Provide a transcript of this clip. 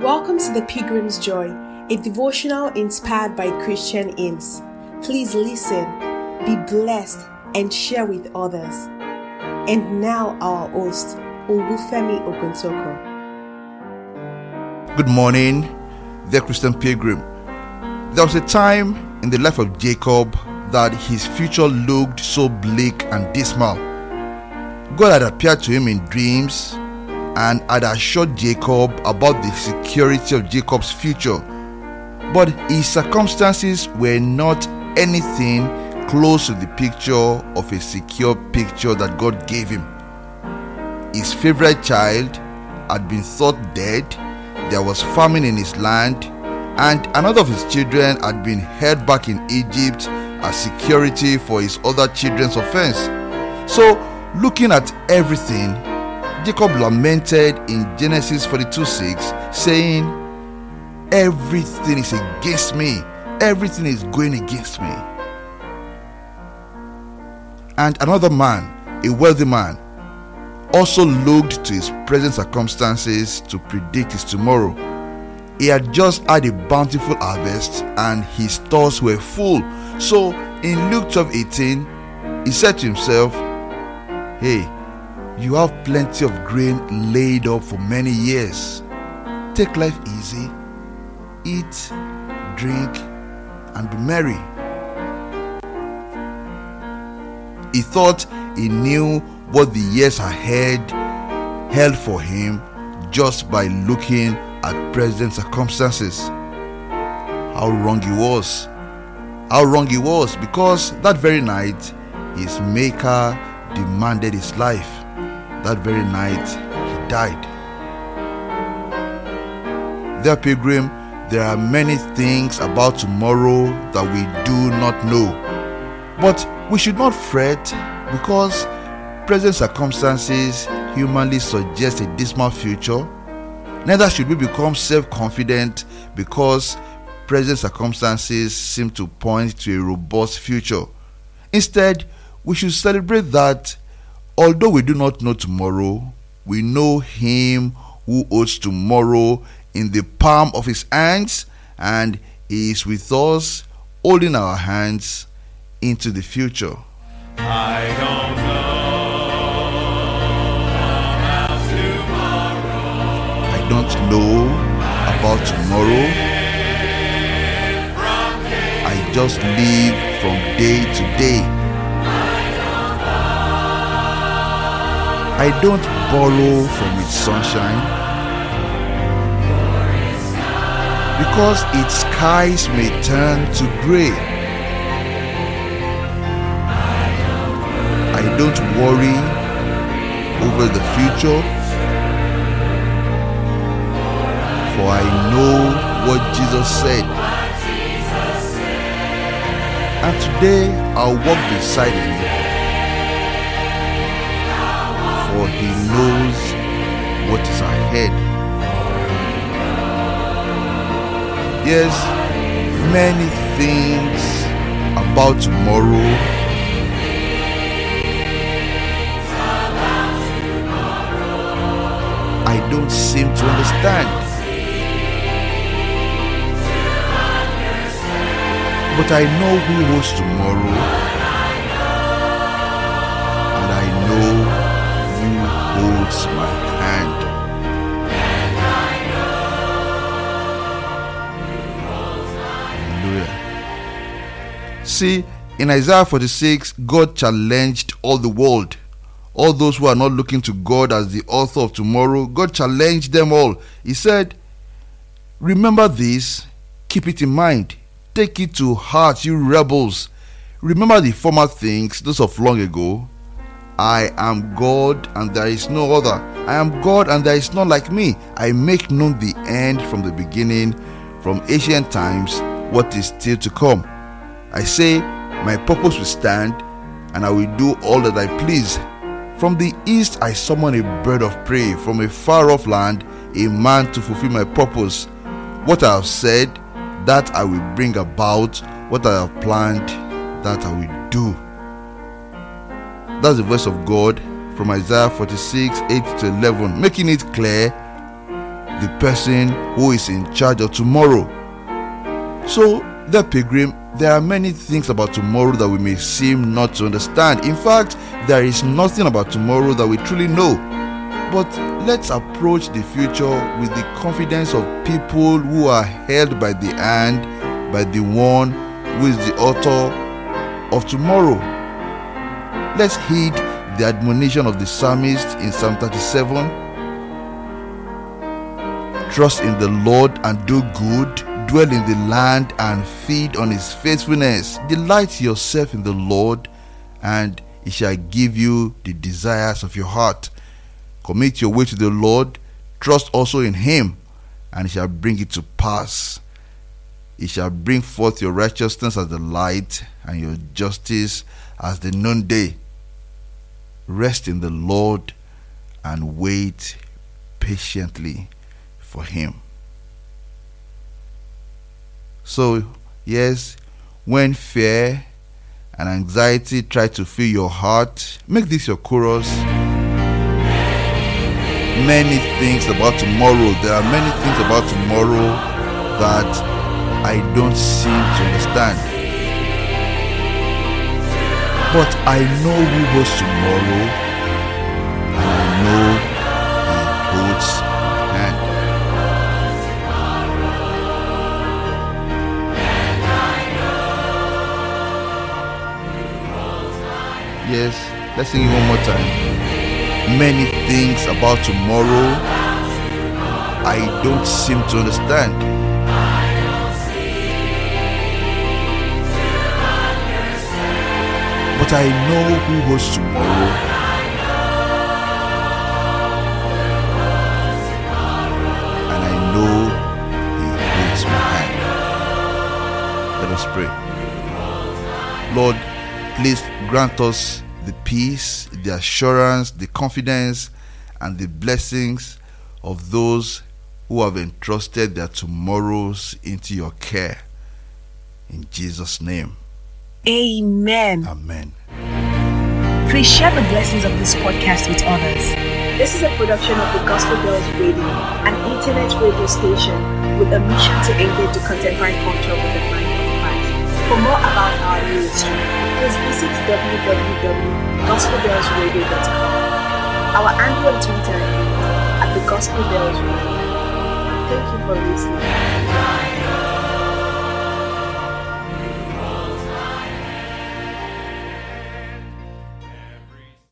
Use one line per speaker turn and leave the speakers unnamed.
Welcome to the Pilgrim's Joy, a devotional inspired by Christian hymns. Please listen, be blessed, and share with others. And now, our host, Olufemi Oguntoko.
Good morning, dear Christian Pilgrim. There was a time in the life of Jacob that his future looked so bleak and dismal. God had appeared to him in dreams and had assured Jacob about the security of Jacob's future. But his circumstances were not anything close to the picture of a secure picture that God gave him. His favorite child had been thought dead, there was famine in his land, and another of his children had been held back in Egypt as security for his other children's offense. So, looking at everything, Jacob lamented in Genesis 42 6, saying, Everything is against me, everything is going against me. And another man, a wealthy man, also looked to his present circumstances to predict his tomorrow. He had just had a bountiful harvest and his stores were full. So in Luke 12 18, he said to himself, Hey, you have plenty of grain laid up for many years. Take life easy, eat, drink, and be merry. He thought he knew what the years ahead held for him just by looking at present circumstances. How wrong he was. How wrong he was because that very night his maker demanded his life. That very night he died. Dear pilgrim, there are many things about tomorrow that we do not know. But we should not fret because present circumstances humanly suggest a dismal future. Neither should we become self confident because present circumstances seem to point to a robust future. Instead, we should celebrate that although we do not know tomorrow, we know Him who holds tomorrow in the palm of His hands and He is with us, holding our hands into the future.
I don't know
I don't know about tomorrow. I just live from day to day. I don't borrow from its sunshine because its skies may turn to gray. I don't worry over the future for I know what Jesus said. And today I'll walk beside him for he knows what is ahead. Yes, many things about tomorrow I don't seem to understand. But I know who holds tomorrow. Holds my hand. Hallelujah. See, in Isaiah 46, God challenged all the world. All those who are not looking to God as the author of tomorrow, God challenged them all. He said, Remember this, keep it in mind, take it to heart, you rebels. Remember the former things, those of long ago. I am God and there is no other. I am God and there is none like me. I make known the end from the beginning, from ancient times, what is still to come. I say, My purpose will stand, and I will do all that I please. From the east I summon a bird of prey, from a far off land, a man to fulfill my purpose. What I have said, that I will bring about. What I have planned, that I will do. That's the voice of God from Isaiah 46 8 to 11, making it clear the person who is in charge of tomorrow. So, the pilgrim, there are many things about tomorrow that we may seem not to understand. In fact, there is nothing about tomorrow that we truly know. But let's approach the future with the confidence of people who are held by the hand by the one who is the author of tomorrow. Let's heed the admonition of the psalmist in Psalm 37 Trust in the Lord and do good, dwell in the land and feed on his faithfulness. Delight yourself in the Lord, and he shall give you the desires of your heart. Commit your way to the Lord, trust also in him, and he shall bring it to pass. He shall bring forth your righteousness as the light, and your justice as the noonday. Rest in the Lord and wait patiently for Him. So, yes, when fear and anxiety try to fill your heart, make this your chorus. Many things about tomorrow. There are many things about tomorrow that I don't seem to understand. But I know who holds tomorrow, and I know He holds hand. Yes, let's sing it one more time. Many things about tomorrow I don't seem to understand. But I know who holds tomorrow. And I know He holds my hand. Let us pray. Lord, please grant us the peace, the assurance, the confidence, and the blessings of those who have entrusted their tomorrows into your care. In Jesus' name,
Amen.
Amen.
Please share the blessings of this podcast with others. This is a production of the Gospel Bells Radio, an internet radio station with a mission to engage the contemporary culture with the mind of Christ. For more about our ministry, please visit www.gospelbellsradio.com. Our handle on Twitter is at the Gospel Bells Radio. Thank you for listening.